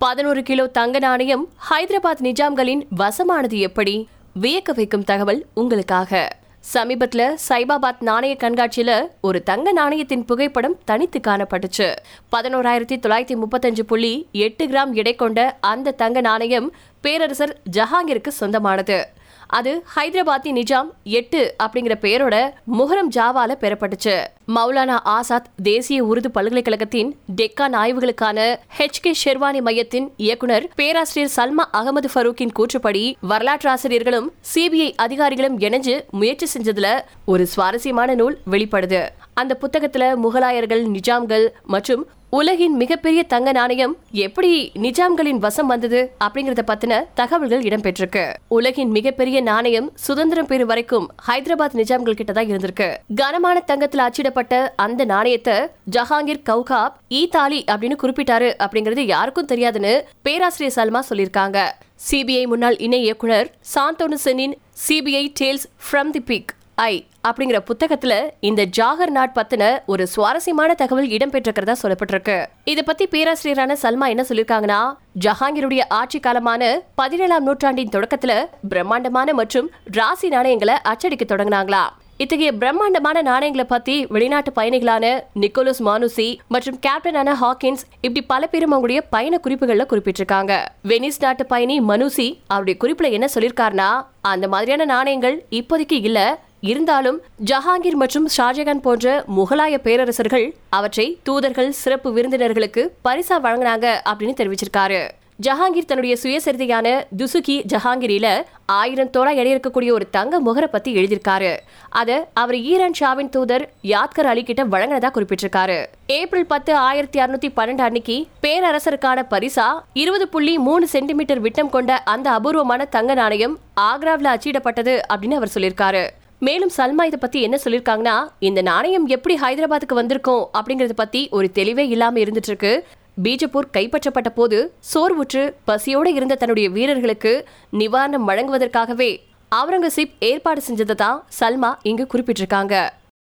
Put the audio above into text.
பதினோரு கிலோ தங்க நாணயம் ஹைதராபாத் நிஜாம்களின் வசமானது எப்படி? வியக்க வைக்கும் தகவல் உங்களுக்காக. சமீபத்துல சைபாபாத் நாணய கண்காட்சியில ஒரு தங்க நாணயத்தின் புகைப்படம் தனித்து காணப்பட்டுச்சு. பதினோராயிரத்தி தொள்ளாயிரத்தி முப்பத்தஞ்சு புள்ளி எட்டு கிராம் எடை கொண்ட அந்த தங்க நாணயம் பேரரசர் ஜஹாங்கிற்கு சொந்தமானது. அது ஹைதராபாத்தி நிஜாம் எட்டு அப்படிங்கிற பெயரோட முஹரம் ஜாவால பெறப்பட்டுச்சு. மௌலானா ஆசாத் தேசிய உருது பல்கலைக்கழகத்தின் டெக்கான் ஆய்வுகளுக்கான ஹெச் கே ஷெர்வானி மையத்தின் இயக்குனர் பேராசிரியர் சல்மா அகமது ஃபரூக்கின் கூற்றுப்படி வரலாற்றாசிரியர்களும் சிபிஐ அதிகாரிகளும் இணைஞ்சு முயற்சி செஞ்சதுல ஒரு சுவாரஸ்யமான நூல் வெளிப்படுது. அந்த புத்தகத்துல முகலாயர்கள் நிஜாம்கள் மற்றும் உலகின் மிகப்பெரிய தங்க நாணயம் எப்படி நிஜாம்களின் வசம் வந்தது அப்படிங்கறத பத்தின தகவல்கள் இடம்பெற்றிருக்கு. உலகின் மிகப்பெரிய நாணயம் சுதந்திரம் பெறும் வரைக்கும் ஹைதராபாத் நிஜாம்கள் கிட்ட தான் இருந்திருக்கு. கனமான தங்கத்துல அச்சிடப்பட்ட அந்த நாணயத்தை ஜஹாங்கீர் கௌகாப் ஈ தாலி அப்படின்னு குறிப்பிட்டாரு அப்படிங்கிறது யாருக்கும் தெரியாதுன்னு பேராசிரியர் சல்மா சொல்லியிருக்காங்க. சிபிஐ முன்னாள் இணை இயக்குனர் சாந்தோனு சென்னின் CBI tales from the big eye அப்படிங்கிற புத்தகத்துல இந்த ஜாகர் நாட் பத்தின ஒரு சுவாரஸ்யமான தகவல் இடம்பெற்றிருக்கிறதா சொல்லப்பட்டிருக்கு. இத பத்தி பேராசிரியரான சல்மா என்ன சொல்லிருக்காங்கன்னா ஜஹாங்கீருடைய ஆட்சி காலமான பதினேழாம் நூற்றாண்டின் தொடக்கத்துல பிரம்மாண்டமான மற்றும் ராசி நாணயங்களை அச்சடிக்க தொடங்கினாங்களா. இத்தகைய பிரம்மாண்டமான நாணயங்களை பத்தி வெளிநாட்டு பயணிகளான நிக்கோலஸ் மானுசி மற்றும் கேப்டனான ஹாக்கின்ஸ் இப்படி பல பேரும் அவங்களுடைய பயண குறிப்புகள்ல குறிப்பிட்டிருக்காங்க. வெனிஸ் நாட்டு பயணி மனுசி அவருடைய குறிப்புல என்ன சொல்லியிருக்காருன்னா அந்த மாதிரியான நாணயங்கள் இப்போதைக்கு இல்ல இருந்தாலும் ஜஹாங்கீர் மற்றும் ஷாஜகான் போன்ற முகலாய பேரரசர்கள் அவற்றை தூதர்கள் சிறப்பு விருந்தினர்களுக்கு பரிசா வழங்கினாங்க அப்படின்னு தெரிவிச்சிருக்காரு. ஜஹாங்கீர் தன்னுடைய சுயசரிதையான துசுகி ஜஹாங்கீரில ஆயிரம் தோலா எடை இருக்கக்கூடிய ஒரு தங்க முகரை பத்தி எழுதியிருக்காரு. அதை அவர் ஈரான் ஷாவின் தூதர் யாத்கர் அலி கிட்ட வழங்கினதா குறிப்பிட்டிருக்காரு. ஏப்ரல் பத்து ஆயிரத்தி அறுநூத்தி பன்னெண்டு அன்னைக்கு பேரரசருக்கான பரிசா இருபது புள்ளி மூணு சென்டிமீட்டர் விட்டம் கொண்ட அந்த அபூர்வமான தங்க நாணயம் ஆக்ராவில் அச்சிடப்பட்டது அப்படின்னு அவர் சொல்லியிருக்காரு. மேலும் சல்மா இதை பத்தி என்ன சொல்லிருக்காங்கன்னா இந்த நாணயம் எப்படி ஹைதராபாத்துக்கு வந்திருக்கும் அப்படிங்கறத பத்தி ஒரு தெளிவே இல்லாம இருந்துட்டு இருக்கு பீஜப்பூர் கைப்பற்றப்பட்ட போது சோர்வுற்று பசியோடு இருந்த தன்னுடைய வீரர்களுக்கு நிவாரணம் வழங்குவதற்காகவே அவுரங்கசீப் ஏற்பாடு செஞ்சதை தான் சல்மா இங்கு குறிப்பிட்டிருக்காங்க.